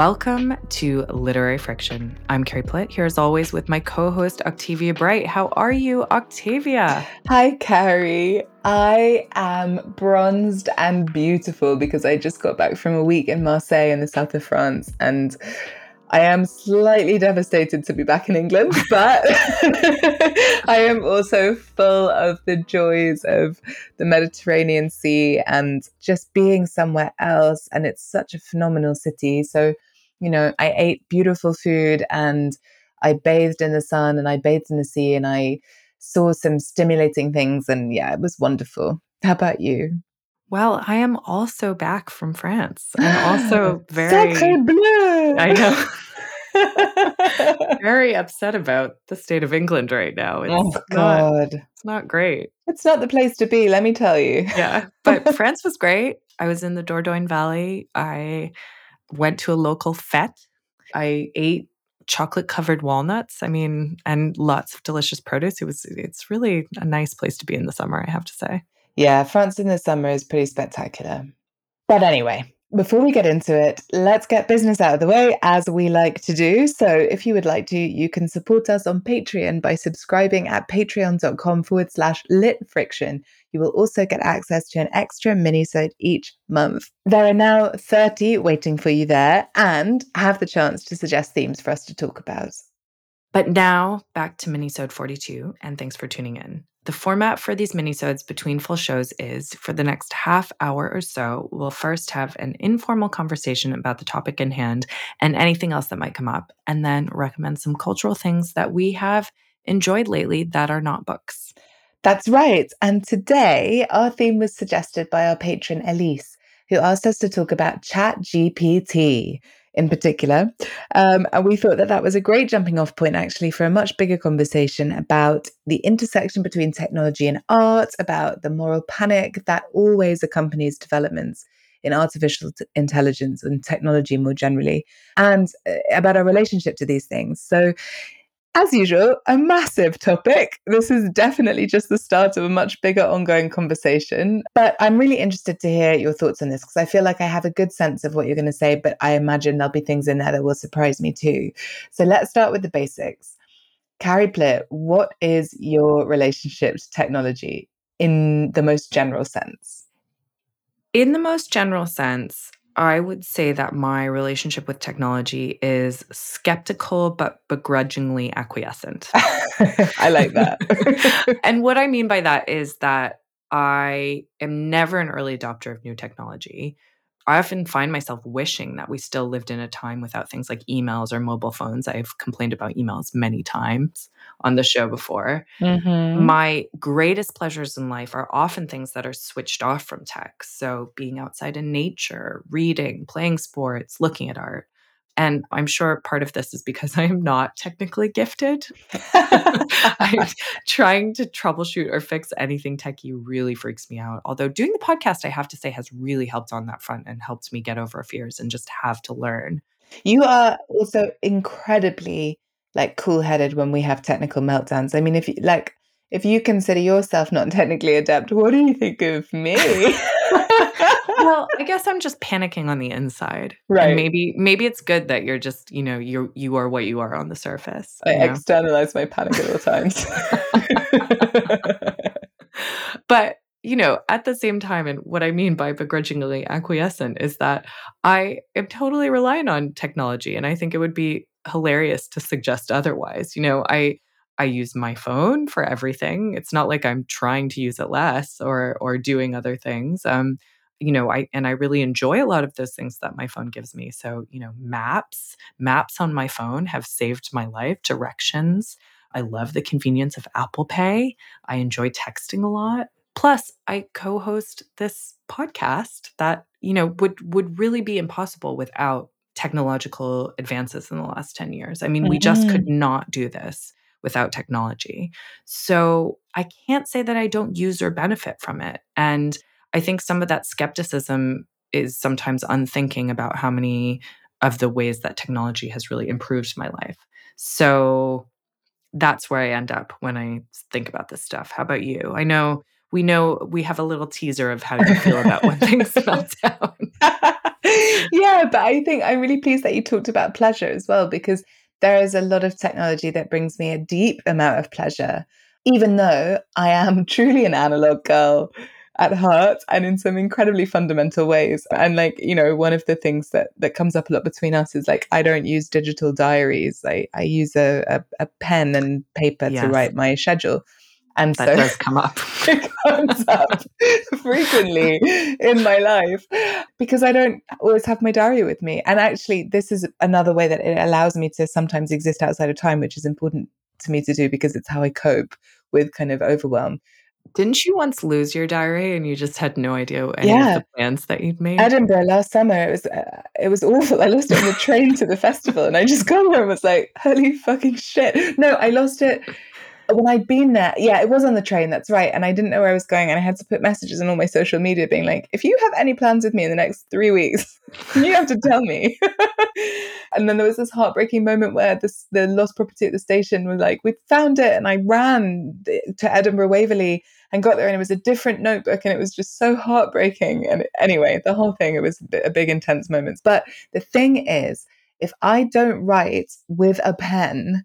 Welcome to Literary Friction. I'm Carrie Plitt, here as always with my co host, Octavia Bright. How are you, Octavia? Hi, Carrie. I am bronzed and beautiful because I just got back from a week in Marseille in the south of France. And I am slightly devastated to be back in England, but I am also full of the joys of the Mediterranean Sea and just being somewhere else. And it's such a phenomenal city. So, you know, I ate beautiful food and I bathed in the sun and I bathed in the sea and I saw some stimulating things. And yeah, it was wonderful. How about you? Well, I am also back from France. I'm also very. I know. very upset about the state of England right now. It's oh God, not, it's not great. It's not the place to be. Let me tell you. Yeah, but France was great. I was in the Dordogne Valley. I went to a local fete. I ate chocolate covered walnuts. I mean, and lots of delicious produce. It was. It's really a nice place to be in the summer. I have to say. Yeah, France in the summer is pretty spectacular. But anyway, before we get into it, let's get business out of the way as we like to do. So, if you would like to, you can support us on Patreon by subscribing at patreon.com forward slash lit friction. You will also get access to an extra minisode each month. There are now 30 waiting for you there and have the chance to suggest themes for us to talk about. But now back to Minisode 42, and thanks for tuning in. The format for these minisodes between full shows is for the next half hour or so, we'll first have an informal conversation about the topic in hand and anything else that might come up, and then recommend some cultural things that we have enjoyed lately that are not books. That's right. And today, our theme was suggested by our patron Elisse, who asked us to talk about Chat GPT in particular. Um, and we thought that that was a great jumping off point, actually, for a much bigger conversation about the intersection between technology and art, about the moral panic that always accompanies developments in artificial t- intelligence and technology more generally, and uh, about our relationship to these things. So, as usual, a massive topic. This is definitely just the start of a much bigger ongoing conversation. But I'm really interested to hear your thoughts on this because I feel like I have a good sense of what you're going to say, but I imagine there'll be things in there that will surprise me too. So let's start with the basics. Carrie Plitt, what is your relationship to technology in the most general sense? In the most general sense, I would say that my relationship with technology is skeptical but begrudgingly acquiescent. I like that. and what I mean by that is that I am never an early adopter of new technology. I often find myself wishing that we still lived in a time without things like emails or mobile phones. I've complained about emails many times on the show before. Mm-hmm. My greatest pleasures in life are often things that are switched off from tech. So, being outside in nature, reading, playing sports, looking at art. And I'm sure part of this is because I am not technically gifted. I'm trying to troubleshoot or fix anything techie really freaks me out. Although doing the podcast, I have to say, has really helped on that front and helped me get over fears and just have to learn. You are also incredibly like cool headed when we have technical meltdowns. I mean, if you like, if you consider yourself not technically adept, what do you think of me? Well, I guess I'm just panicking on the inside. Right. And maybe maybe it's good that you're just, you know, you're you are what you are on the surface. I know? externalize my panic at all times. but you know, at the same time, and what I mean by begrudgingly acquiescent is that I am totally reliant on technology. And I think it would be hilarious to suggest otherwise. You know, I I use my phone for everything. It's not like I'm trying to use it less or or doing other things. Um, you know, I and I really enjoy a lot of those things that my phone gives me. So, you know, maps, maps on my phone have saved my life, directions. I love the convenience of Apple Pay. I enjoy texting a lot. Plus, I co-host this podcast that, you know, would would really be impossible without technological advances in the last 10 years. I mean, mm-hmm. we just could mm-hmm. not do this without technology. So, I can't say that I don't use or benefit from it. And I think some of that skepticism is sometimes unthinking about how many of the ways that technology has really improved my life. So that's where I end up when I think about this stuff. How about you? I know we know we have a little teaser of how you feel about when things melt down. yeah, but I think I'm really pleased that you talked about pleasure as well, because there is a lot of technology that brings me a deep amount of pleasure, even though I am truly an analog girl at heart and in some incredibly fundamental ways. And like, you know, one of the things that that comes up a lot between us is like I don't use digital diaries. I, I use a, a, a pen and paper yes. to write my schedule. And that so does come up. it comes up frequently in my life because I don't always have my diary with me. And actually, this is another way that it allows me to sometimes exist outside of time, which is important to me to do because it's how I cope with kind of overwhelm. Didn't you once lose your diary and you just had no idea any yeah. of the plans that you'd made? Edinburgh last summer, it was uh, it was awful. I lost it on the train to the festival, and I just got there and was like, "Holy fucking shit!" No, I lost it when I'd been there, yeah, it was on the train, that's right. And I didn't know where I was going. And I had to put messages on all my social media being like, if you have any plans with me in the next three weeks, you have to tell me. and then there was this heartbreaking moment where this, the lost property at the station was like, we found it. And I ran to Edinburgh Waverley and got there and it was a different notebook and it was just so heartbreaking. And anyway, the whole thing, it was a big, intense moment. But the thing is, if I don't write with a pen,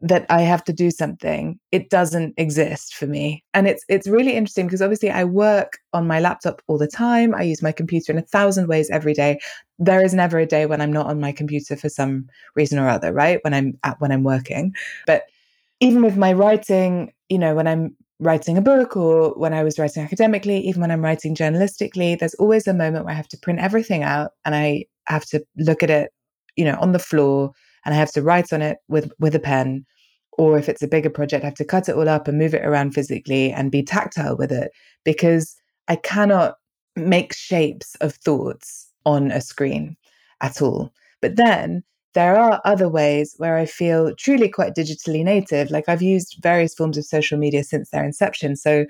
that I have to do something, it doesn't exist for me. And it's it's really interesting because obviously I work on my laptop all the time. I use my computer in a thousand ways every day. There is never a day when I'm not on my computer for some reason or other, right? When I'm at when I'm working. But even with my writing, you know, when I'm writing a book or when I was writing academically, even when I'm writing journalistically, there's always a moment where I have to print everything out and I have to look at it, you know, on the floor and I have to write on it with with a pen. Or if it's a bigger project, I have to cut it all up and move it around physically and be tactile with it because I cannot make shapes of thoughts on a screen at all. But then there are other ways where I feel truly quite digitally native. Like I've used various forms of social media since their inception. So,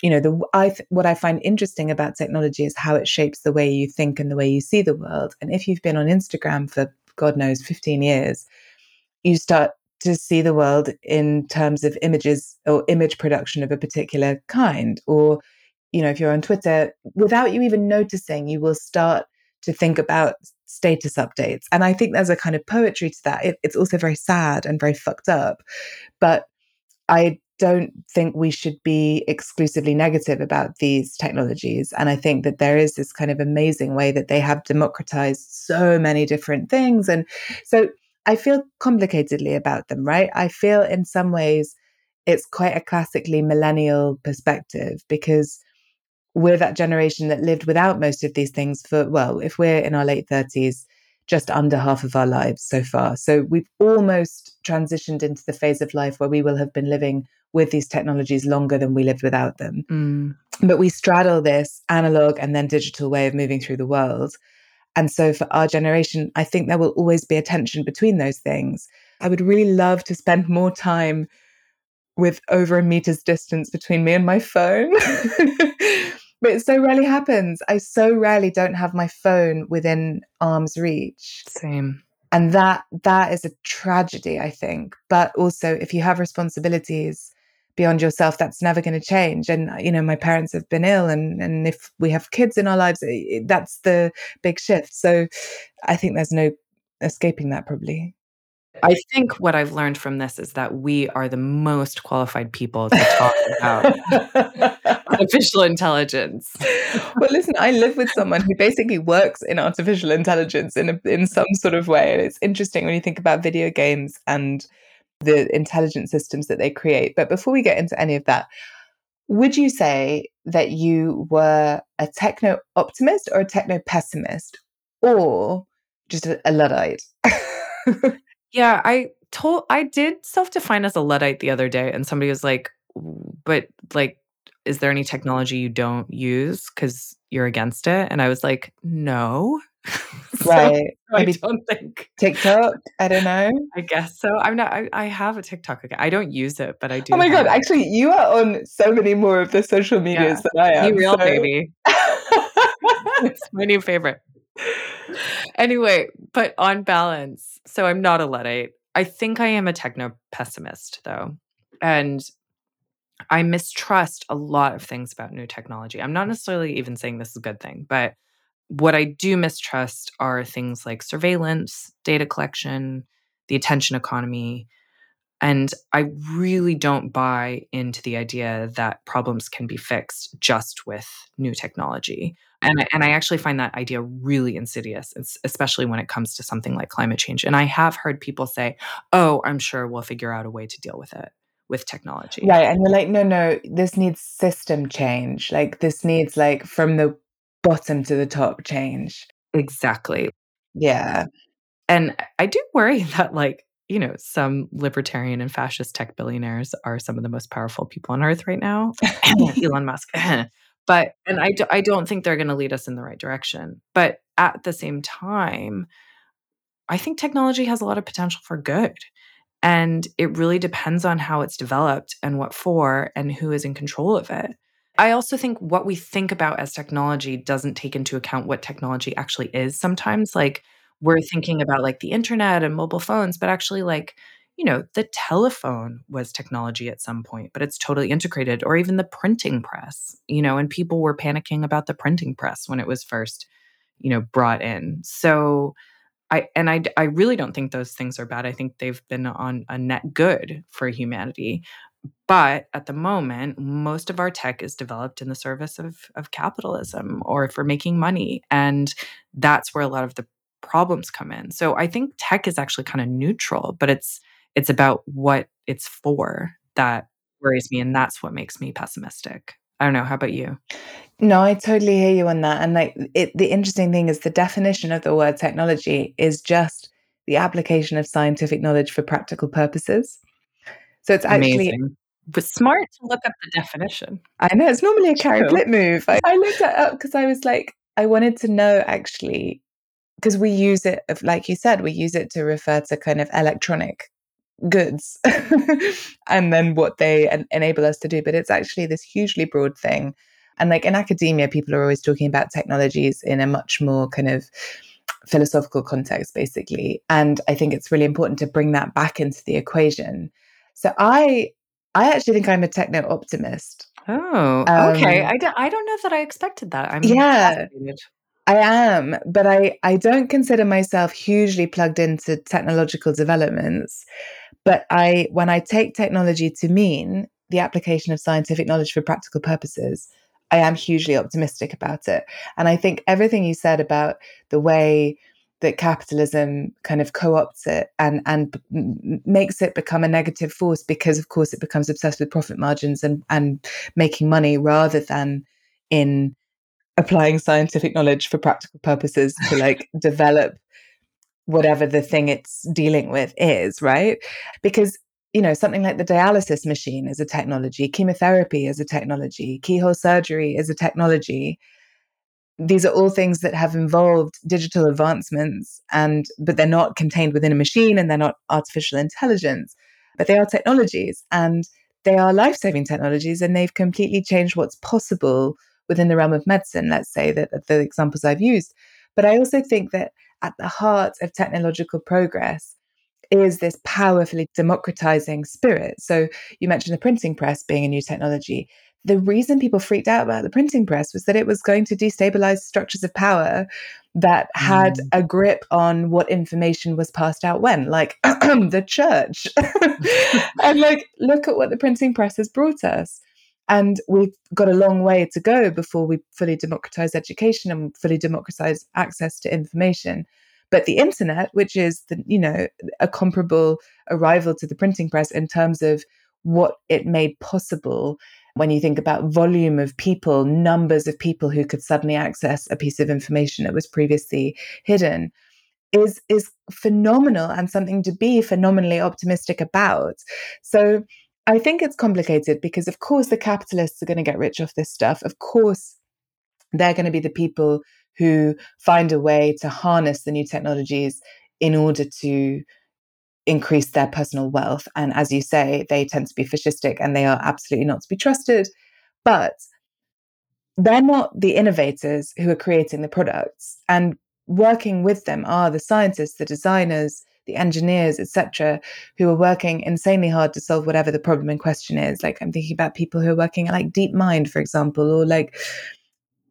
you know, the I th- what I find interesting about technology is how it shapes the way you think and the way you see the world. And if you've been on Instagram for God knows, 15 years, you start to see the world in terms of images or image production of a particular kind. Or, you know, if you're on Twitter, without you even noticing, you will start to think about status updates. And I think there's a kind of poetry to that. It, it's also very sad and very fucked up. But I don't think we should be exclusively negative about these technologies. And I think that there is this kind of amazing way that they have democratized so many different things. And so I feel complicatedly about them, right? I feel in some ways it's quite a classically millennial perspective because we're that generation that lived without most of these things for, well, if we're in our late 30s, just under half of our lives so far. So we've almost transitioned into the phase of life where we will have been living with these technologies longer than we lived without them. Mm. But we straddle this analog and then digital way of moving through the world. And so for our generation, I think there will always be a tension between those things. I would really love to spend more time with over a meter's distance between me and my phone. but it so rarely happens. I so rarely don't have my phone within arm's reach. Same. And that that is a tragedy, I think. But also if you have responsibilities beyond yourself, that's never going to change. And you know, my parents have been ill and and if we have kids in our lives, that's the big shift. So I think there's no escaping that probably. I think what I've learned from this is that we are the most qualified people to talk about artificial intelligence. well, listen, I live with someone who basically works in artificial intelligence in a, in some sort of way. And it's interesting when you think about video games and the intelligent systems that they create. But before we get into any of that, would you say that you were a techno optimist or a techno pessimist or just a, a Luddite? Yeah, I told I did self-define as a Luddite the other day, and somebody was like, "But like, is there any technology you don't use because you're against it?" And I was like, "No." so right. I don't think TikTok. I don't know. I guess so. I'm not. I, I have a TikTok account. I don't use it, but I oh do. Oh my god! It. Actually, you are on so many more of the social medias yeah. than I am. Be real, so. baby. it's my new favorite anyway, but on balance, so I'm not a Luddite. I think I am a techno pessimist though. And I mistrust a lot of things about new technology. I'm not necessarily even saying this is a good thing, but what I do mistrust are things like surveillance, data collection, the attention economy. And I really don't buy into the idea that problems can be fixed just with new technology. And I, and I actually find that idea really insidious, especially when it comes to something like climate change. And I have heard people say, oh, I'm sure we'll figure out a way to deal with it with technology. Right. And you're like, no, no, this needs system change. Like, this needs, like, from the bottom to the top change. Exactly. Yeah. And I do worry that, like, you know, some libertarian and fascist tech billionaires are some of the most powerful people on earth right now. Elon Musk. but, and I, do, I don't think they're going to lead us in the right direction. But at the same time, I think technology has a lot of potential for good. And it really depends on how it's developed and what for and who is in control of it. I also think what we think about as technology doesn't take into account what technology actually is sometimes. Like we're thinking about like the internet and mobile phones, but actually, like, you know, the telephone was technology at some point, but it's totally integrated, or even the printing press, you know, and people were panicking about the printing press when it was first, you know, brought in. So, I and I I really don't think those things are bad. I think they've been on a net good for humanity. But at the moment, most of our tech is developed in the service of, of capitalism or for making money. And that's where a lot of the problems come in. So I think tech is actually kind of neutral, but it's it's about what it's for that worries me. And that's what makes me pessimistic. I don't know. How about you? No, I totally hear you on that. And like it, the interesting thing is the definition of the word technology is just the application of scientific knowledge for practical purposes. So it's actually Amazing. But smart to look up the definition. I know it's normally a Carrie Plitt move. I, I looked it up because I was like, I wanted to know actually, because we use it, like you said, we use it to refer to kind of electronic goods and then what they en- enable us to do. But it's actually this hugely broad thing. And like in academia, people are always talking about technologies in a much more kind of philosophical context, basically. And I think it's really important to bring that back into the equation so I I actually think I'm a techno optimist. Oh, okay. Um, I don't I don't know that I expected that. I'm yeah. I am, but I, I don't consider myself hugely plugged into technological developments. But I when I take technology to mean the application of scientific knowledge for practical purposes, I am hugely optimistic about it. And I think everything you said about the way that capitalism kind of co-opts it and and makes it become a negative force because of course it becomes obsessed with profit margins and and making money rather than in applying scientific knowledge for practical purposes to like develop whatever the thing it's dealing with is right? Because you know something like the dialysis machine is a technology chemotherapy is a technology keyhole surgery is a technology. These are all things that have involved digital advancements and but they're not contained within a machine and they're not artificial intelligence but they are technologies and they are life-saving technologies and they've completely changed what's possible within the realm of medicine let's say that the examples i've used but i also think that at the heart of technological progress is this powerfully democratizing spirit so you mentioned the printing press being a new technology the reason people freaked out about the printing press was that it was going to destabilize structures of power that had mm. a grip on what information was passed out when, like the church. and like, look at what the printing press has brought us. And we've got a long way to go before we fully democratize education and fully democratize access to information. But the internet, which is the, you know, a comparable arrival to the printing press in terms of what it made possible when you think about volume of people, numbers of people who could suddenly access a piece of information that was previously hidden, is is phenomenal and something to be phenomenally optimistic about. So I think it's complicated because of course the capitalists are going to get rich off this stuff. Of course they're going to be the people who find a way to harness the new technologies in order to increase their personal wealth. And as you say, they tend to be fascistic and they are absolutely not to be trusted. But they're not the innovators who are creating the products. And working with them are the scientists, the designers, the engineers, etc., who are working insanely hard to solve whatever the problem in question is. Like I'm thinking about people who are working at like DeepMind, for example, or like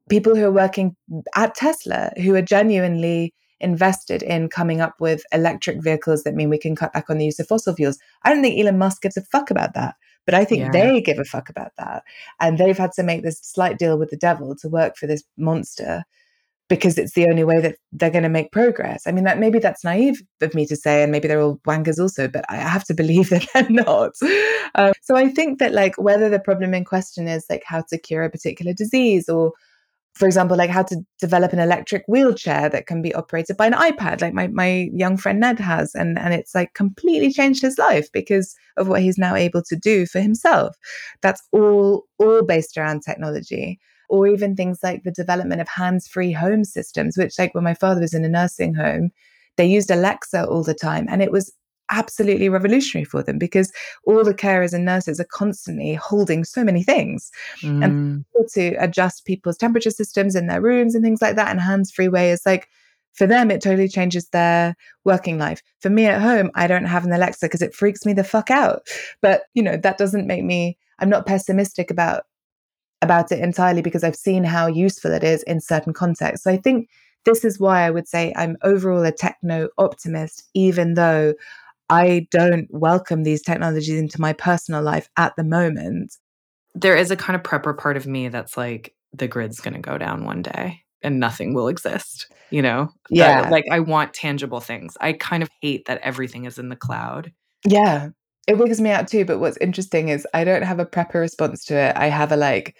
people who are working at Tesla who are genuinely invested in coming up with electric vehicles that mean we can cut back on the use of fossil fuels. I don't think Elon Musk gives a fuck about that, but I think yeah. they give a fuck about that. And they've had to make this slight deal with the devil to work for this monster because it's the only way that they're going to make progress. I mean, that maybe that's naive of me to say, and maybe they're all wankers also, but I have to believe that they're not. Um, so I think that like whether the problem in question is like how to cure a particular disease or for example, like how to develop an electric wheelchair that can be operated by an iPad, like my, my young friend Ned has. And, and it's like completely changed his life because of what he's now able to do for himself. That's all, all based around technology. Or even things like the development of hands free home systems, which, like when my father was in a nursing home, they used Alexa all the time. And it was absolutely revolutionary for them because all the carers and nurses are constantly holding so many things mm. and to adjust people's temperature systems in their rooms and things like that and hands-free way is like for them it totally changes their working life for me at home i don't have an alexa because it freaks me the fuck out but you know that doesn't make me i'm not pessimistic about about it entirely because i've seen how useful it is in certain contexts so i think this is why i would say i'm overall a techno optimist even though I don't welcome these technologies into my personal life at the moment. There is a kind of prepper part of me that's like, the grid's going to go down one day and nothing will exist, you know? Yeah. like, I want tangible things. I kind of hate that everything is in the cloud. Yeah. It wigs me out too. But what's interesting is I don't have a prepper response to it. I have a like,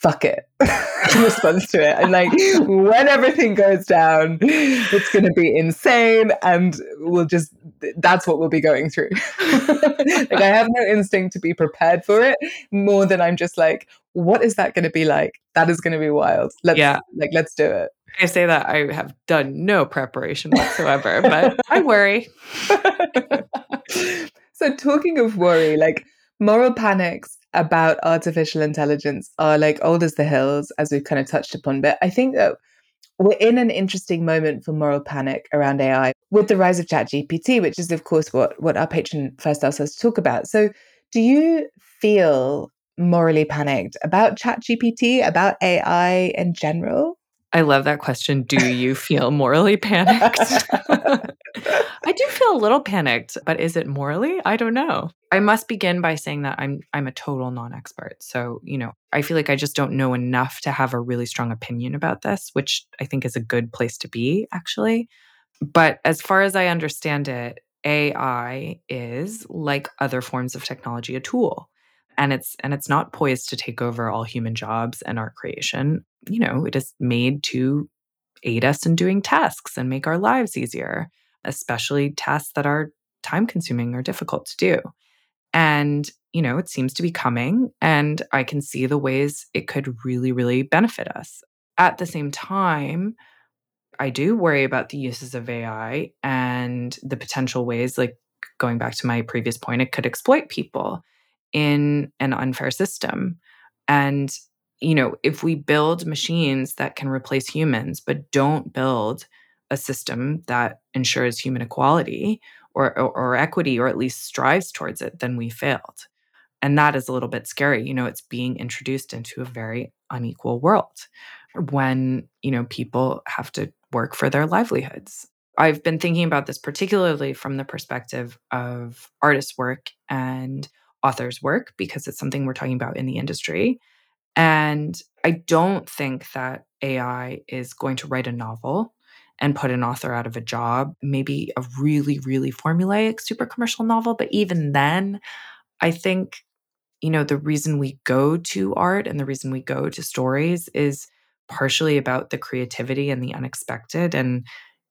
fuck it in response to it. And like, when everything goes down, it's going to be insane. And we'll just, that's what we'll be going through. like, I have no instinct to be prepared for it more than I'm just like, what is that going to be like? That is going to be wild. Let's, yeah. like, let's do it. I say that I have done no preparation whatsoever, but I worry. so, talking of worry, like, moral panics about artificial intelligence are like old as the hills, as we've kind of touched upon. But I think that we're in an interesting moment for moral panic around AI with the rise of ChatGPT, which is, of course, what, what our patron first asked us to talk about. So, do you feel morally panicked about ChatGPT, about AI in general? I love that question. Do you feel morally panicked? I do feel a little panicked, but is it morally? I don't know. I must begin by saying that I'm I'm a total non-expert. So, you know, I feel like I just don't know enough to have a really strong opinion about this, which I think is a good place to be actually. But as far as I understand it, AI is like other forms of technology a tool and it's and it's not poised to take over all human jobs and art creation. You know it is made to aid us in doing tasks and make our lives easier especially tasks that are time consuming or difficult to do. And you know it seems to be coming and i can see the ways it could really really benefit us. At the same time i do worry about the uses of ai and the potential ways like going back to my previous point it could exploit people in an unfair system. And, you know, if we build machines that can replace humans, but don't build a system that ensures human equality or, or, or equity, or at least strives towards it, then we failed. And that is a little bit scary. You know, it's being introduced into a very unequal world when, you know, people have to work for their livelihoods. I've been thinking about this particularly from the perspective of artist work and author's work because it's something we're talking about in the industry. And I don't think that AI is going to write a novel and put an author out of a job, maybe a really, really formulaic, super commercial novel. But even then, I think, you know, the reason we go to art and the reason we go to stories is partially about the creativity and the unexpected. And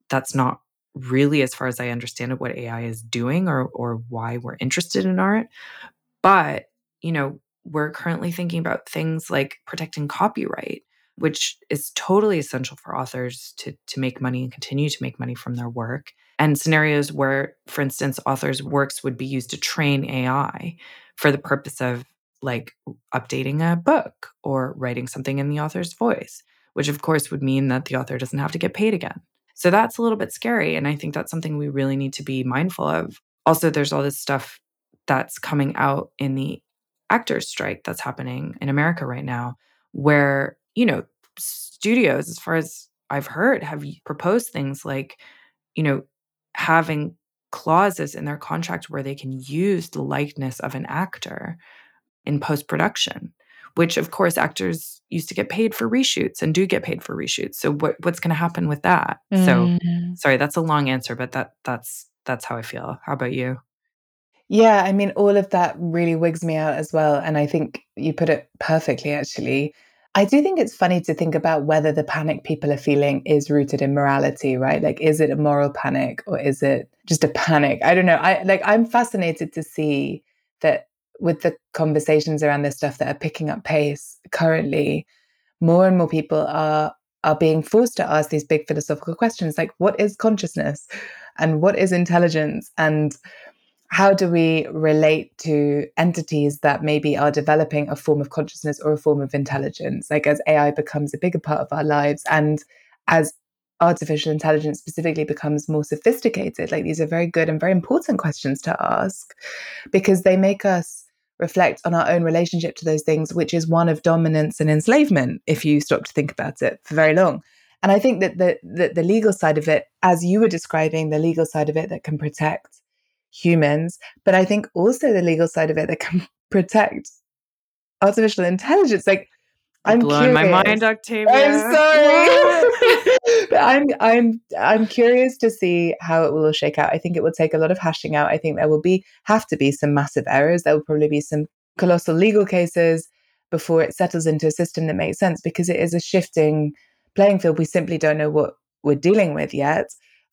that's not really, as far as I understand it, what AI is doing or, or why we're interested in art. But, you know, we're currently thinking about things like protecting copyright, which is totally essential for authors to, to make money and continue to make money from their work. And scenarios where, for instance, authors' works would be used to train AI for the purpose of like updating a book or writing something in the author's voice, which of course would mean that the author doesn't have to get paid again. So that's a little bit scary. And I think that's something we really need to be mindful of. Also, there's all this stuff that's coming out in the actors strike that's happening in America right now where you know studios, as far as I've heard, have proposed things like, you know, having clauses in their contract where they can use the likeness of an actor in post production, which of course actors used to get paid for reshoots and do get paid for reshoots. So what what's going to happen with that? Mm. So sorry, that's a long answer, but that that's that's how I feel. How about you? Yeah, I mean, all of that really wigs me out as well. And I think you put it perfectly, actually. I do think it's funny to think about whether the panic people are feeling is rooted in morality, right? Like, is it a moral panic or is it just a panic? I don't know. I like, I'm fascinated to see that with the conversations around this stuff that are picking up pace currently, more and more people are are being forced to ask these big philosophical questions like what is consciousness and what is intelligence and how do we relate to entities that maybe are developing a form of consciousness or a form of intelligence? Like as ai becomes a bigger part of our lives and as artificial intelligence specifically becomes more sophisticated like these are very good and very important questions to ask because they make us reflect on our own relationship to those things which is one of dominance and enslavement if you stop to think about it for very long. And i think that the, the, the legal side of it as you were describing the legal side of it that can protect humans, but I think also the legal side of it that can protect artificial intelligence. Like, I'm blowing my mind, Octavia. I'm sorry. but I'm I'm I'm curious to see how it will all shake out. I think it will take a lot of hashing out. I think there will be have to be some massive errors. There will probably be some colossal legal cases before it settles into a system that makes sense because it is a shifting playing field. We simply don't know what we're dealing with yet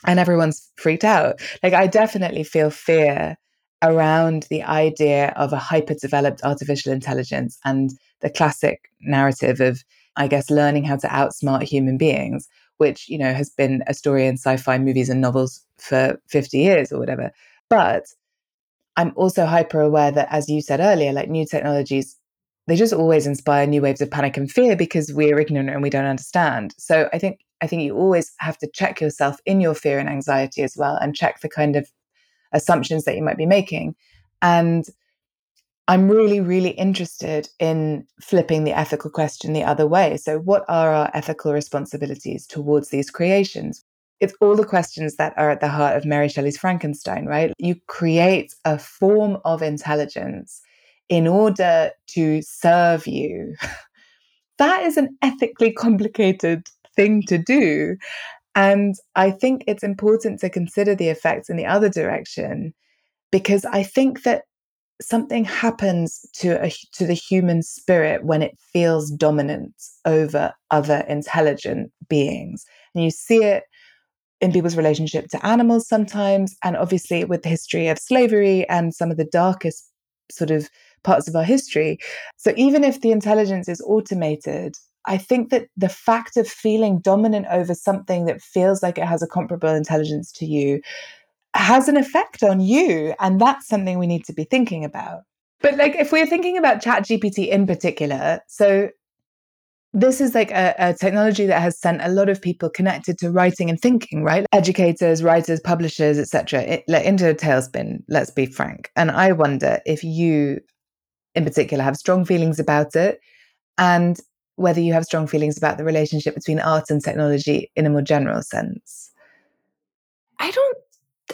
and everyone's freaked out. Like, I definitely feel fear around the idea of a hyper developed artificial intelligence and the classic narrative of, I guess, learning how to outsmart human beings, which, you know, has been a story in sci fi movies and novels for 50 years or whatever. But I'm also hyper aware that, as you said earlier, like new technologies, they just always inspire new waves of panic and fear because we're ignorant and we don't understand. So I think I think you always have to check yourself in your fear and anxiety as well and check the kind of assumptions that you might be making. And I'm really, really interested in flipping the ethical question the other way. So, what are our ethical responsibilities towards these creations? It's all the questions that are at the heart of Mary Shelley's Frankenstein, right? You create a form of intelligence in order to serve you. that is an ethically complicated thing to do. And I think it's important to consider the effects in the other direction because I think that something happens to a, to the human spirit when it feels dominant over other intelligent beings. And you see it in people's relationship to animals sometimes, and obviously with the history of slavery and some of the darkest sort of parts of our history. So even if the intelligence is automated, I think that the fact of feeling dominant over something that feels like it has a comparable intelligence to you has an effect on you. And that's something we need to be thinking about. But like if we're thinking about Chat GPT in particular, so this is like a, a, technology that has sent a lot of people connected to writing and thinking, right? Educators, writers, publishers, etc. Like, into a tailspin. Let's be frank. And I wonder if you, in particular, have strong feelings about it, and whether you have strong feelings about the relationship between art and technology in a more general sense. I don't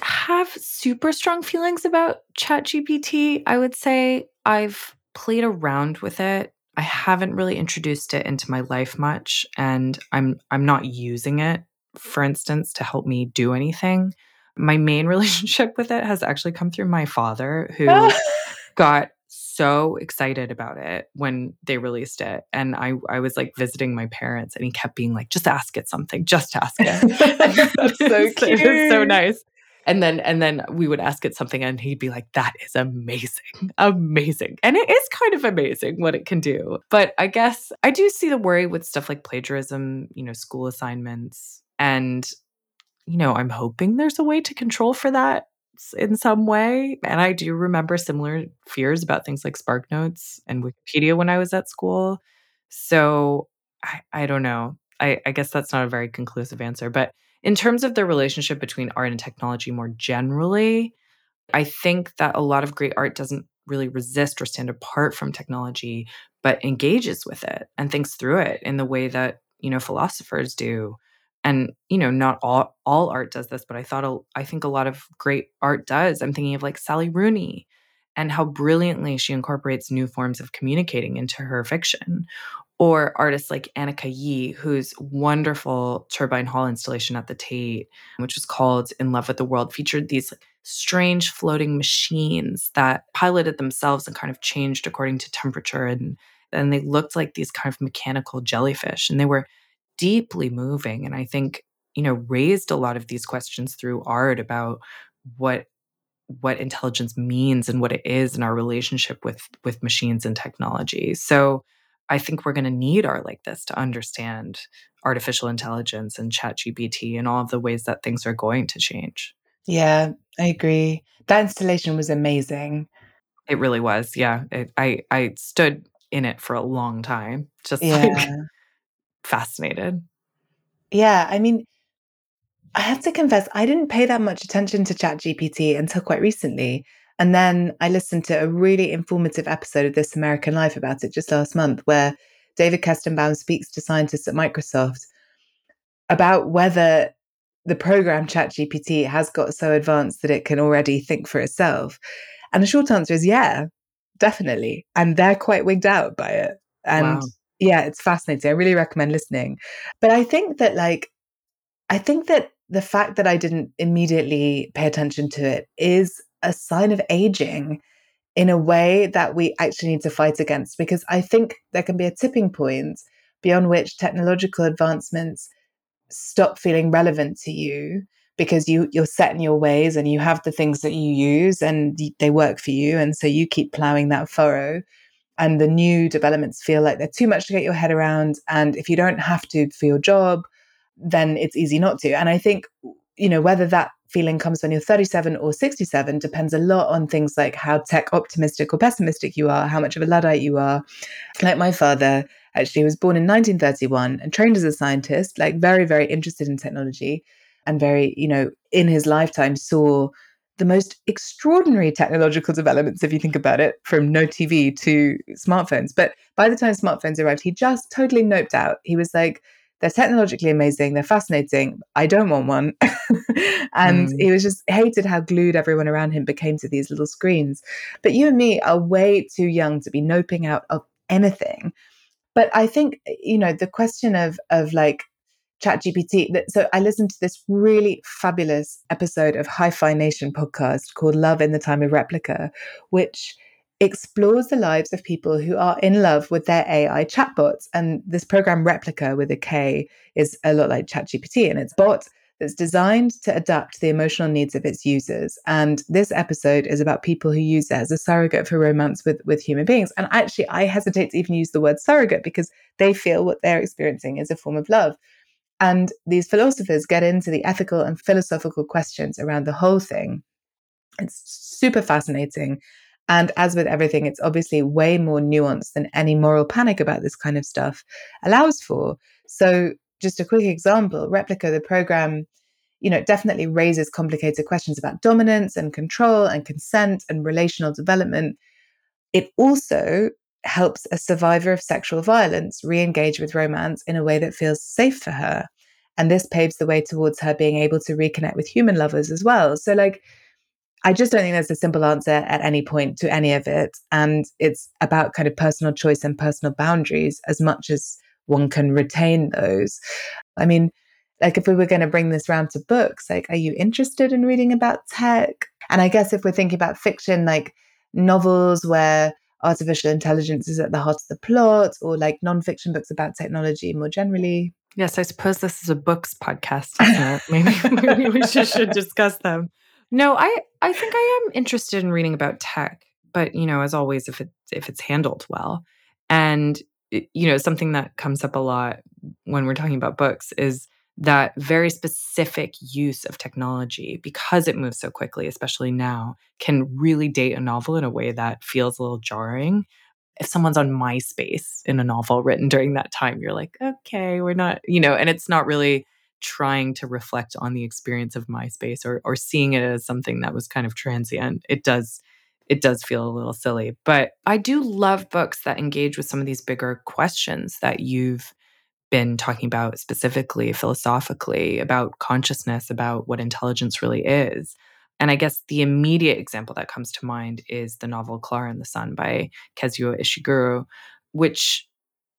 have super strong feelings about ChatGPT. I would say I've played around with it. I haven't really introduced it into my life much and I'm I'm not using it for instance to help me do anything. My main relationship with it has actually come through my father who got so excited about it when they released it. And I, I was like visiting my parents and he kept being like, just ask it something, just ask it. That's so cute. it was so nice. And then and then we would ask it something and he'd be like, that is amazing. Amazing. And it is kind of amazing what it can do. But I guess I do see the worry with stuff like plagiarism, you know, school assignments. And, you know, I'm hoping there's a way to control for that in some way. And I do remember similar fears about things like SparkNotes and Wikipedia when I was at school. So I, I don't know. I, I guess that's not a very conclusive answer. But in terms of the relationship between art and technology more generally, I think that a lot of great art doesn't really resist or stand apart from technology, but engages with it and thinks through it in the way that you know, philosophers do. And, you know, not all all art does this, but I thought I think a lot of great art does. I'm thinking of like Sally Rooney and how brilliantly she incorporates new forms of communicating into her fiction. Or artists like Anicka Yi, whose wonderful Turbine Hall installation at the Tate, which was called In Love with the World, featured these strange floating machines that piloted themselves and kind of changed according to temperature. And, and they looked like these kind of mechanical jellyfish. And they were deeply moving. And I think, you know, raised a lot of these questions through art about what what intelligence means and what it is in our relationship with with machines and technology. So I think we're going to need art like this to understand artificial intelligence and chat GPT and all of the ways that things are going to change. Yeah, I agree. That installation was amazing. It really was. Yeah. It, I, I stood in it for a long time, just yeah. like fascinated. Yeah. I mean, I have to confess, I didn't pay that much attention to ChatGPT until quite recently. And then I listened to a really informative episode of This American Life about it just last month, where David Kestenbaum speaks to scientists at Microsoft about whether the program ChatGPT has got so advanced that it can already think for itself. And the short answer is yeah, definitely. And they're quite wigged out by it. And wow. Yeah, it's fascinating. I really recommend listening. But I think that, like, I think that the fact that I didn't immediately pay attention to it is a sign of aging in a way that we actually need to fight against because I think there can be a tipping point beyond which technological advancements stop feeling relevant to you because you you're set in your ways and you have the things that you use and they work for you and so you keep plowing that furrow and the new developments feel like they're too much to get your head around and if you don't have to for your job then it's easy not to. And I think, you know, whether that feeling comes when you're 37 or 67 depends a lot on things like how tech optimistic or pessimistic you are, how much of a Luddite you are. Like my father actually was born in 1931 and trained as a scientist, like very, very interested in technology and very, you know, in his lifetime saw the most extraordinary technological developments, if you think about it, from no TV to smartphones. But by the time smartphones arrived, he just totally noped out. He was like, they're technologically amazing, they're fascinating. I don't want one. and mm. he was just hated how glued everyone around him became to these little screens. But you and me are way too young to be noping out of anything. But I think, you know, the question of of like ChatGPT. So I listened to this really fabulous episode of Hi-Phi Nation podcast called Love in the Time of Replika, which explores the lives of people who are in love with their AI chatbots. And this program Replika with a K is a lot like ChatGPT, and it's bot that's designed to adapt the emotional needs of its users. And this episode is about people who use it as a surrogate for romance with, with human beings. And actually, I hesitate to even use the word surrogate because they feel what they're experiencing is a form of love. And these philosophers get into the ethical and philosophical questions around the whole thing. It's super fascinating. And as with everything, it's obviously way more nuanced than any moral panic about this kind of stuff allows for. So, just a quick example Replika, the program, you know, it definitely raises complicated questions about dominance and control and consent and relational development. It also helps a survivor of sexual violence re engage with romance in a way that feels safe for her. And this paves the way towards her being able to reconnect with human lovers as well. So, like, I just don't think there's a simple answer at any point to any of it. And it's about kind of personal choice and personal boundaries as much as one can retain those. I mean, like if we were going to bring this round to books, like, are you interested in reading about tech? And I guess if we're thinking about fiction, like novels where artificial intelligence is at the heart of the plot, or like nonfiction books about technology more generally. Yes, I suppose this is a books podcast. maybe, maybe we should, should discuss them. No, I I think I am interested in reading about tech, but you know, as always, if it if it's handled well, and you know, something that comes up a lot when we're talking about books is that very specific use of technology because it moves so quickly, especially now, can really date a novel in a way that feels a little jarring. If someone's on MySpace in a novel written during that time, you're like, okay, we're not, you know, and it's not really trying to reflect on the experience of MySpace or or seeing it as something that was kind of transient. It does it does feel a little silly. But I do love books that engage with some of these bigger questions that you've been talking about specifically philosophically about consciousness, about what intelligence really is. And I guess the immediate example that comes to mind is the novel Clara and the Sun by Kazuo Ishiguro, which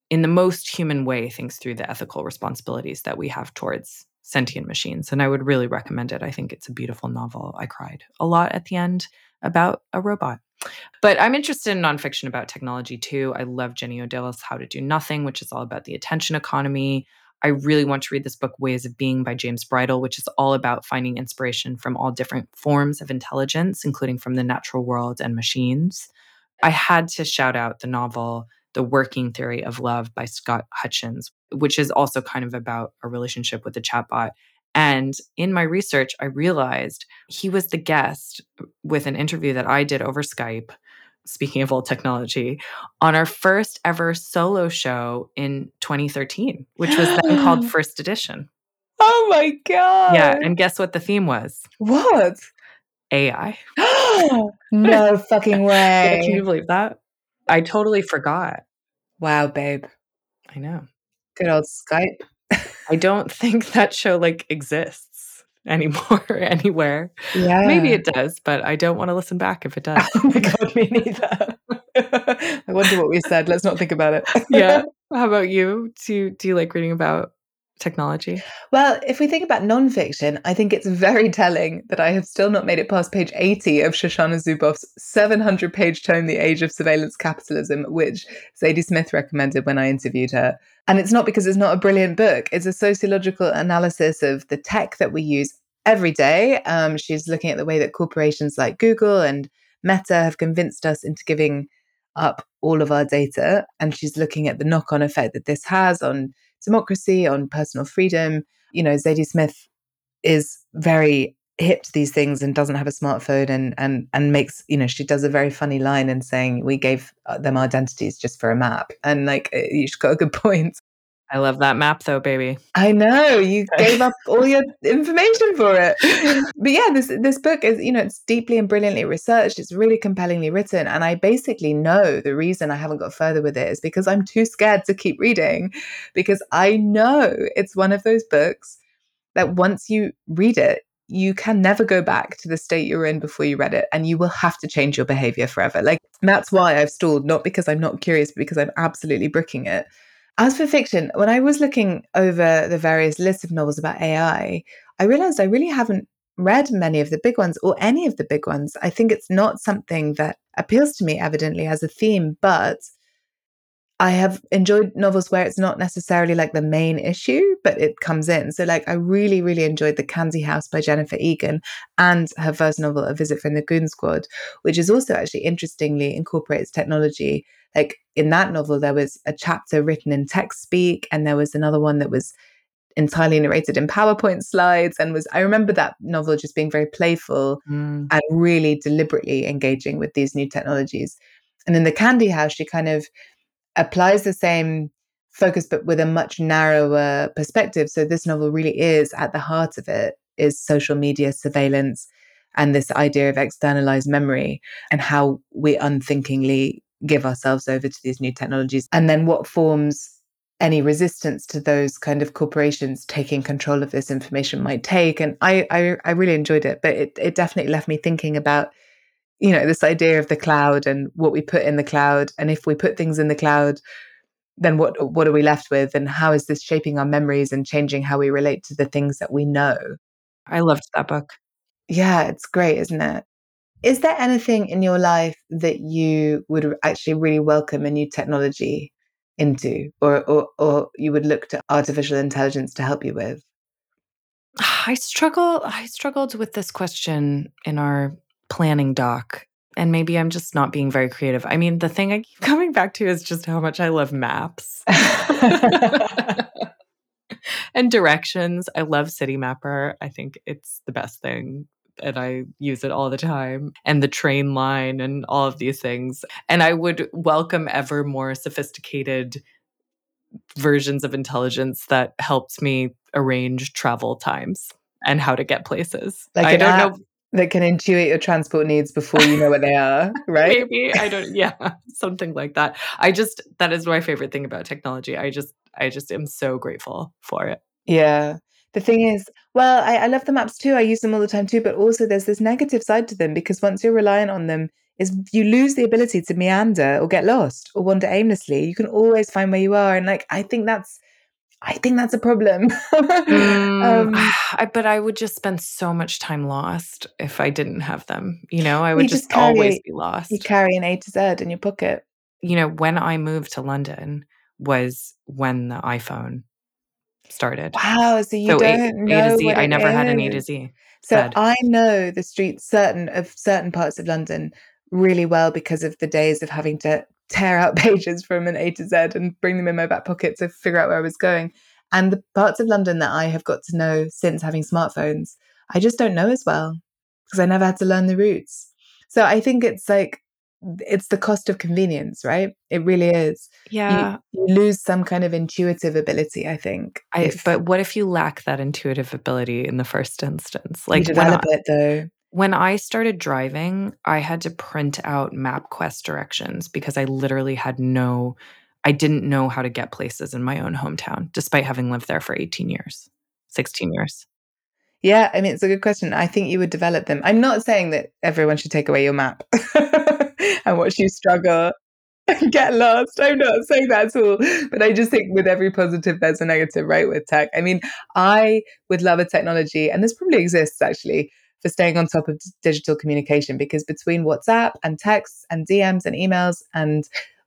in the most human way thinks through the ethical responsibilities that we have towards sentient machines. And I would really recommend it. I think it's a beautiful novel. I cried a lot at the end about a robot. But I'm interested in nonfiction about technology too. I love Jenny Odell's How to Do Nothing, which is all about the attention economy. I really want to read this book, Ways of Being by James Bridle, which is all about finding inspiration from all different forms of intelligence, including from the natural world and machines. I had to shout out the novel The Working Theory of Love by Scott Hutchins, which is also kind of about a relationship with a chatbot. And in my research, I realized he was the guest with an interview that I did over Skype, speaking of old technology, on our first ever solo show in 2013, which was then called First Edition. Oh my God. Yeah. And guess what the theme was? What? AI. no fucking way. Yeah, can you believe that? I totally forgot. Wow, babe. I know. Good old Skype. I don't think that show like exists anymore anywhere. Yeah. Maybe it does, but I don't want to listen back if it does. oh my god, me neither. I wonder what we said. Let's not think about it. yeah. How about you? Do you, do you like reading about technology? Well, if we think about nonfiction, I think it's very telling that I have still not made it past page 80 of Shoshana Zuboff's 700 page tome, The Age of Surveillance Capitalism, which Zadie Smith recommended when I interviewed her. And it's not because it's not a brilliant book, it's a sociological analysis of the tech that we use every day. Um, she's looking at the way that corporations like Google and Meta have convinced us into giving up all of our data. And she's looking at the knock on effect that this has on democracy, on personal freedom. You know, Zadie Smith is very hip to these things and doesn't have a smartphone and and and makes you know she does a very funny line in saying we gave uh, them identities just for a map and like uh, she's got a good point I love that map though, baby. I know you gave up all your information for it. but yeah, this this book is, you know, it's deeply and brilliantly researched. It's really compellingly written. And I basically know the reason I haven't got further with it is because I'm too scared to keep reading. Because I know it's one of those books that once you read it, you can never go back to the state you were in before you read it and you will have to change your behavior forever like that's why i've stalled not because i'm not curious but because i'm absolutely bricking it as for fiction, when I was looking over the various lists of novels about AI, I realized I really haven't read many of the big ones or any of the big ones. I think it's not something that appeals to me, evidently, as a theme, but I have enjoyed novels where it's not necessarily like the main issue, but it comes in. So, like, I really, really enjoyed The Candy House by Jennifer Egan and her first novel, A Visit from the Goon Squad, which is also actually interestingly incorporates technology like in that novel there was a chapter written in text speak and there was another one that was entirely narrated in powerpoint slides and was i remember that novel just being very playful mm. and really deliberately engaging with these new technologies and in the candy house she kind of applies the same focus but with a much narrower perspective. So this novel really is at the heart of it is social media surveillance and this idea of externalized memory and how we unthinkingly give ourselves over to these new technologies. And then what forms any resistance to those kind of corporations taking control of this information might take. And i i, I really enjoyed it but it, it definitely left me thinking about you know this idea of the cloud and what we put in the cloud and if we put things in the cloud then what what are we left with and how is this shaping our memories and changing how we relate to the things that we know i loved that book yeah it's great isn't it is there anything in your life that you would actually really welcome a new technology into, or, or, or you would look to artificial intelligence to help you with? I struggle. I struggled with this question in our planning doc, and maybe I'm just not being very creative. I mean, the thing I keep coming back to is just how much I love maps. and directions. I love Citymapper. I think it's the best thing and I use it all the time, and the train line and all of these things. And I would welcome ever more sophisticated versions of intelligence that helps me arrange travel times and how to get places. Like I don't know that can intuit your transport needs before you know what they are, right? Maybe I don't. Yeah, something like that. I just that is my favorite thing about technology. I just I just am so grateful for it. Yeah. The thing is, well, I, I love the maps too. I use them all the time too, but also there's this negative side to them because once you're reliant on them, is you lose the ability to meander or get lost or wander aimlessly. You can always find where you are. And like I think that's I think that's a problem. mm, um, I, but I would just spend so much time lost if I didn't have them. You know, I would just, just carry, always be lost. You carry an A to Z in your pocket. You know, when I moved to London was when the iPhone started. Wow, so you so don't a, know a to Z. I never is. had an A to Z. So said. I know the streets certain of certain parts of London really well because of the days of having to tear out pages from an A to Z and bring them in my back pocket to figure out where I was going. And the parts of London that I have got to know since having smartphones, I just don't know as well because I never had to learn the routes. So I think it's like it's the cost of convenience, right? It really is. Yeah. You, you lose some kind of intuitive ability, I think. I, if, but what if you lack that intuitive ability in the first instance? Like develop I, it though. When I started driving, I had to print out MapQuest directions because I literally had no, I didn't know how to get places in my own hometown, despite having lived there for 18 years, 16 years. Yeah, I mean, it's a good question. I think you would develop them. I'm not saying that everyone should take away your map and watch you struggle and get lost. I'm not saying that at all. But I just think with every positive, there's a negative, right? With tech. I mean, I would love a technology, and this probably exists actually, for staying on top of digital communication because between WhatsApp and texts and DMs and emails and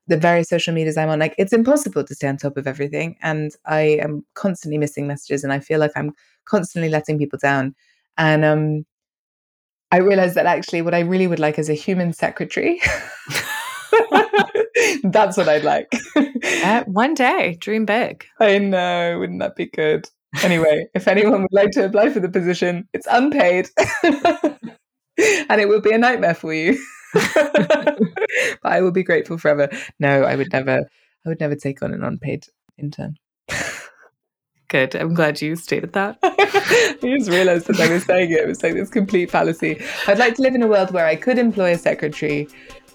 the various social medias I'm on, like it's impossible to stay on top of everything. And I am constantly missing messages and I feel like I'm constantly letting people down. And um I realized that actually what I really would like is a human secretary. That's what I'd like. uh, one day, dream big. I know, wouldn't that be good? Anyway, if anyone would like to apply for the position, it's unpaid and it will be a nightmare for you. but I will be grateful forever. No, I would never, I would never take on an unpaid intern. Good. I'm glad you stated that. I just realized as I was saying it, it was like this complete fallacy. I'd like to live in a world where I could employ a secretary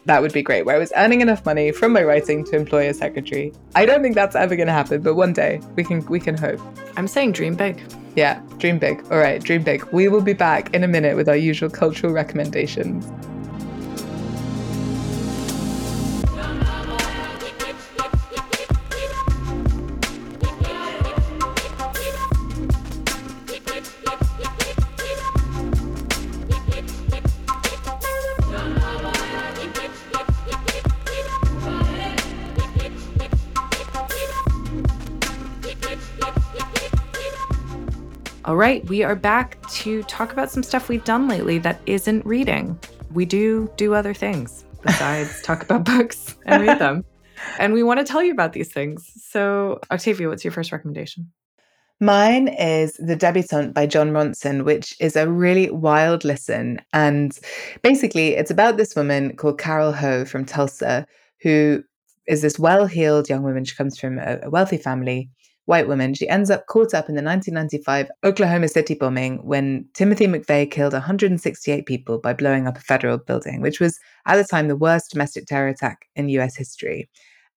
that would be great, where I was earning enough money from my writing to employ a secretary. I don't think that's ever going to happen, but one day we can we can hope. I'm saying dream big. Yeah, dream big. All right, dream big. We will be back in a minute with our usual cultural recommendations. Right, we are back to talk about some stuff we've done lately that isn't reading. We do do other things besides talk about books and read them. And we want to tell you about these things. So, Octavia, what's your first recommendation? Mine is The Debutante by Jon Ronson, which is a really wild listen. And basically, it's about this woman called Carol Howe from Tulsa, who is this well heeled young woman. She comes from a wealthy family white woman, she ends up caught up in the 1995 Oklahoma City bombing when Timothy McVeigh killed 168 people by blowing up a federal building, which was at the time the worst domestic terror attack in US history.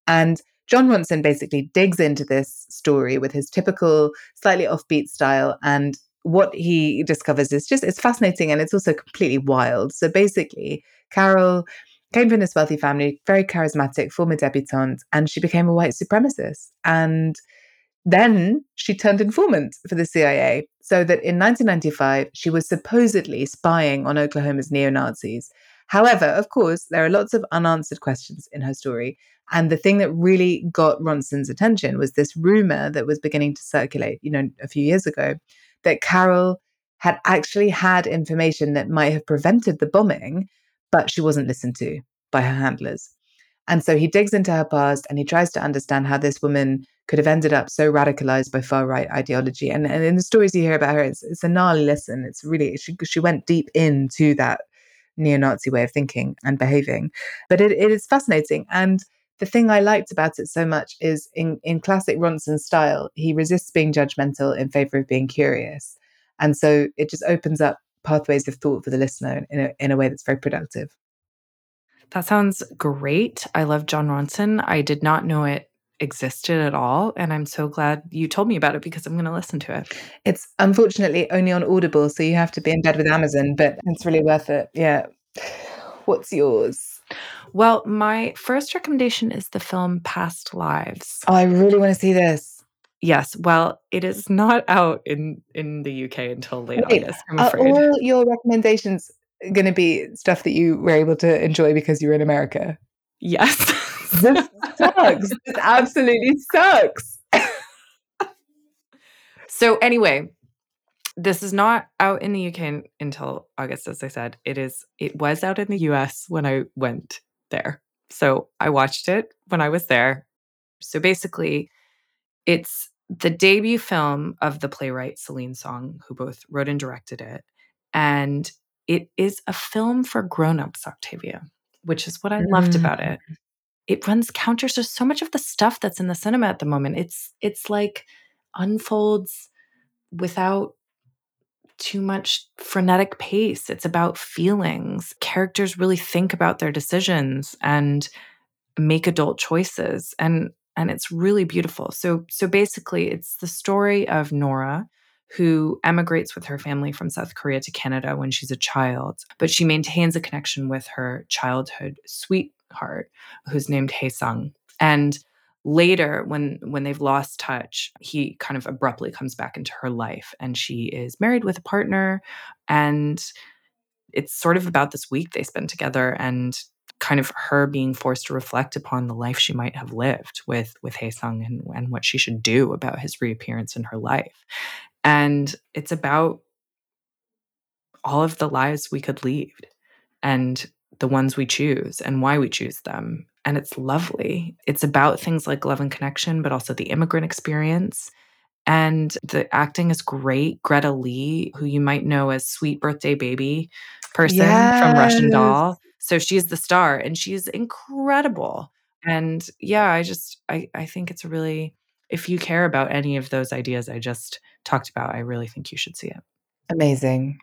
And Jon Ronson basically digs into this story with his typical, slightly offbeat style. And what he discovers is just, it's fascinating and it's also completely wild. So basically, Carol came from this wealthy family, very charismatic, former debutante, and she became a white supremacist. And then she turned informant for the CIA, so that in 1995, she was supposedly spying on Oklahoma's neo Nazis. However, of course, there are lots of unanswered questions in her story. And the thing that really got Ronson's attention was this rumor that was beginning to circulate, you know, a few years ago, that Carol had actually had information that might have prevented the bombing, but she wasn't listened to by her handlers. And so he digs into her past and he tries to understand how this woman could have ended up so radicalized by far right ideology. And, and in the stories you hear about her, it's, it's a gnarly listen. It's really, she, she went deep into that neo Nazi way of thinking and behaving. But it, it is fascinating. And the thing I liked about it so much is in, in classic Ronson style, he resists being judgmental in favor of being curious. And so it just opens up pathways of thought for the listener in a, in a way that's very productive. That sounds great. I love Jon Ronson. I did not know it existed at all. And I'm so glad you told me about it because I'm going to listen to it. It's unfortunately only on Audible, so you have to be in bed with Amazon, but it's really worth it. Yeah. What's yours? Well, my first recommendation is the film Past Lives. Oh, I really want to see this. Yes. Well, it is not out in in the UK until late Wait, August. I'm afraid. Are all your recommendations going to be stuff that you were able to enjoy because you were in America? Yes. this sucks. This absolutely sucks. so anyway, this is not out in the UK until August, as I said. It is. It was out in the US when I went there. So I watched it when I was there. So basically, it's the debut film of the playwright Celine Song, who both wrote and directed it. And it is a film for grown-ups, Octavia, which is what I loved about it. Mm. It runs counter to so much of the stuff that's in the cinema at the moment. It's it's like unfolds without too much frenetic pace. It's about feelings. Characters really think about their decisions and make adult choices. And and it's really beautiful. So so basically it's the story of Nora who emigrates with her family from South Korea to Canada when she's a child, but she maintains a connection with her childhood sweetheart who's named Hae Sung. And later when when they've lost touch he kind of abruptly comes back into her life and she is married with a partner and it's sort of about this week they spend together and kind of her being forced to reflect upon the life she might have lived with with Hae Sung and and what she should do about his reappearance in her life and it's about all of the lives we could lead and the ones we choose and why we choose them and it's lovely. It's about things like love and connection, but also the immigrant experience. And the acting is great. Greta Lee, who you might know as Sweet Birthday Baby person yes. from Russian Doll. So she's the star and she's incredible. And yeah, I just I, I think it's a really if you care about any of those ideas I just talked about, I really think you should see it. Amazing.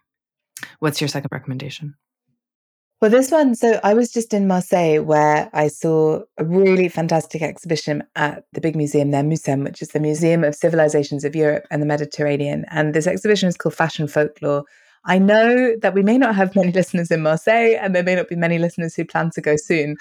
What's your second recommendation? Well, this one, so I was just in Marseille where I saw a really fantastic exhibition at the big museum there, MUCEM, which is the Museum of Civilizations of Europe and the Mediterranean. And this exhibition is called Fashion Folklore. I know that we may not have many listeners in Marseille and there may not be many listeners who plan to go soon,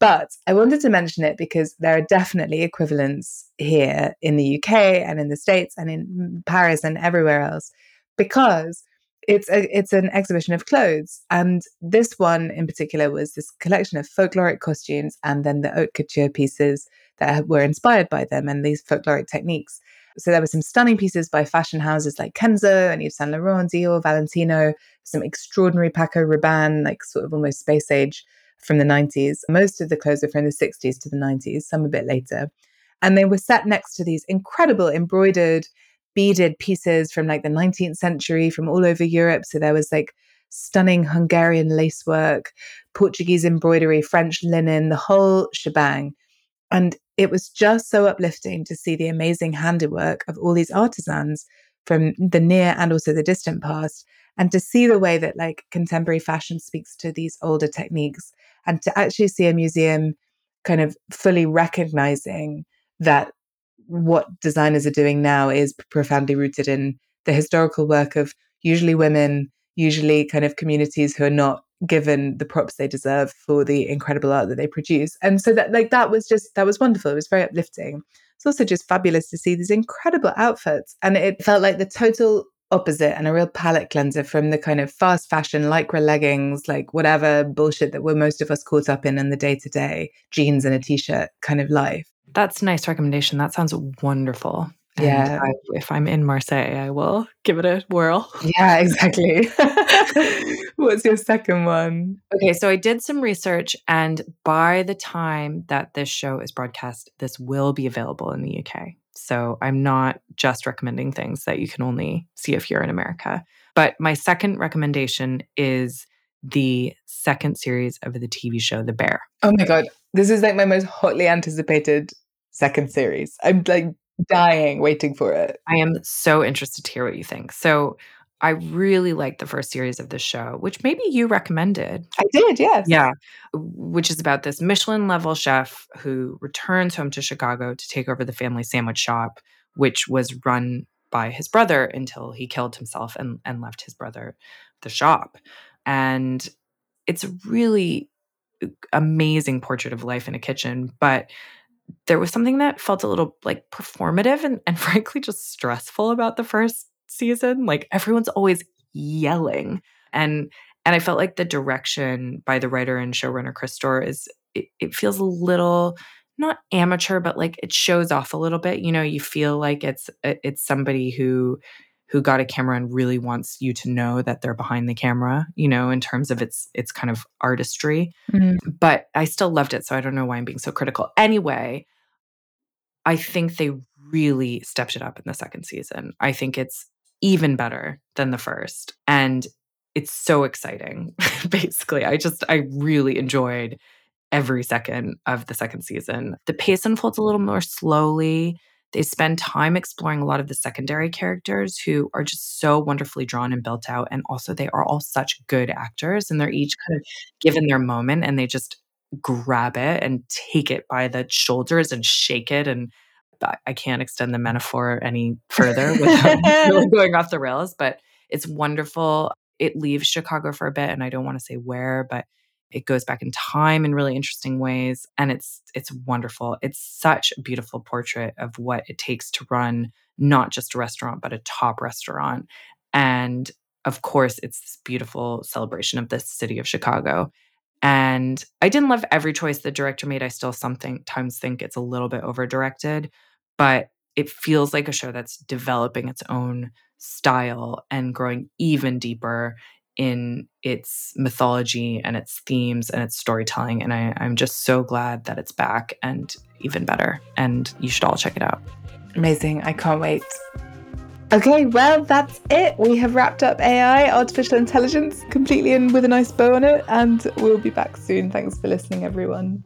but I wanted to mention it because there are definitely equivalents here in the UK and in the States and in Paris and everywhere else. Because it's a, it's an exhibition of clothes, and this one in particular was this collection of folkloric costumes, and then the haute couture pieces that were inspired by them and these folkloric techniques. So there were some stunning pieces by fashion houses like Kenzo and Yves Saint Laurent, Dior, Valentino, some extraordinary Paco Rabanne, like sort of almost space age from the 90s. Most of the clothes were from the 60s to the 90s, some a bit later. And they were set next to these incredible embroidered beaded pieces from like the 19th century from all over Europe. So there was like stunning Hungarian lacework, Portuguese embroidery, French linen, the whole shebang. And it was just so uplifting to see the amazing handiwork of all these artisans from the near and also the distant past and to see the way that like contemporary fashion speaks to these older techniques and to actually see a museum kind of fully recognizing that what designers are doing now is profoundly rooted in the historical work of usually women, usually kind of communities who are not given the props they deserve for the incredible art that they produce. And so that like that was just that was wonderful. It was very uplifting. It's also just fabulous to see these incredible outfits. And it felt like the total opposite and a real palate cleanser from the kind of fast fashion lycra leggings, like whatever bullshit that we're most of us caught up in in the day to day, jeans and a t shirt kind of life. That's a nice recommendation. That sounds wonderful. And yeah. I, if I'm in Marseille, I will give it a whirl. Yeah, exactly. What's your second one? Okay, so I did some research, and by the time that this show is broadcast, this will be available in the UK. So I'm not just recommending things that you can only see if you're in America. But my second recommendation is the second series of the TV show The Bear. Oh my God. This is like my most hotly anticipated second series. I'm like dying waiting for it. I am so interested to hear what you think. So I really liked the first series of the show, which maybe you recommended. I did, yes. Yeah. Which is about this Michelin level chef who returns home to Chicago to take over the family sandwich shop, which was run by his brother until he killed himself and, and left his brother the shop. And it's a really uh, amazing portrait of life in a kitchen. But there was something that felt a little like performative and, and frankly just stressful about the first season. Like everyone's always yelling. And and I felt like the direction by the writer and showrunner Chris Storer is it, it feels a little not amateur, but like it shows off a little bit. You know, you feel like it's it's somebody who who got a camera and really wants you to know that they're behind the camera, you know, in terms of its its kind of artistry. Mm-hmm. But I still loved it, so I don't know why I'm being so critical. Anyway, I think they really stepped it up in the second season. I think it's even better than the first. And it's so exciting. Basically, I just I really enjoyed every second of the second season. The pace unfolds a little more slowly. They spend time exploring a lot of the secondary characters who are just so wonderfully drawn and built out. And also, they are all such good actors and they're each kind of given their moment and they just grab it and take it by the shoulders and shake it. And I can't extend the metaphor any further without really going off the rails, but it's wonderful. It leaves Chicago for a bit, and I don't want to say where, but it goes back in time in really interesting ways and it's it's wonderful it's such a beautiful portrait of what it takes to run not just a restaurant but a top restaurant and of course it's this beautiful celebration of the city of chicago and i didn't love every choice the director made i still sometimes think it's a little bit over directed but it feels like a show that's developing its own style and growing even deeper in its mythology and its themes and its storytelling. And I, I'm just so glad that it's back and even better. And you should all check it out. Amazing. I can't wait. Okay, well, that's it. We have wrapped up AI, artificial intelligence, completely and with a nice bow on it, and we'll be back soon. Thanks for listening, everyone.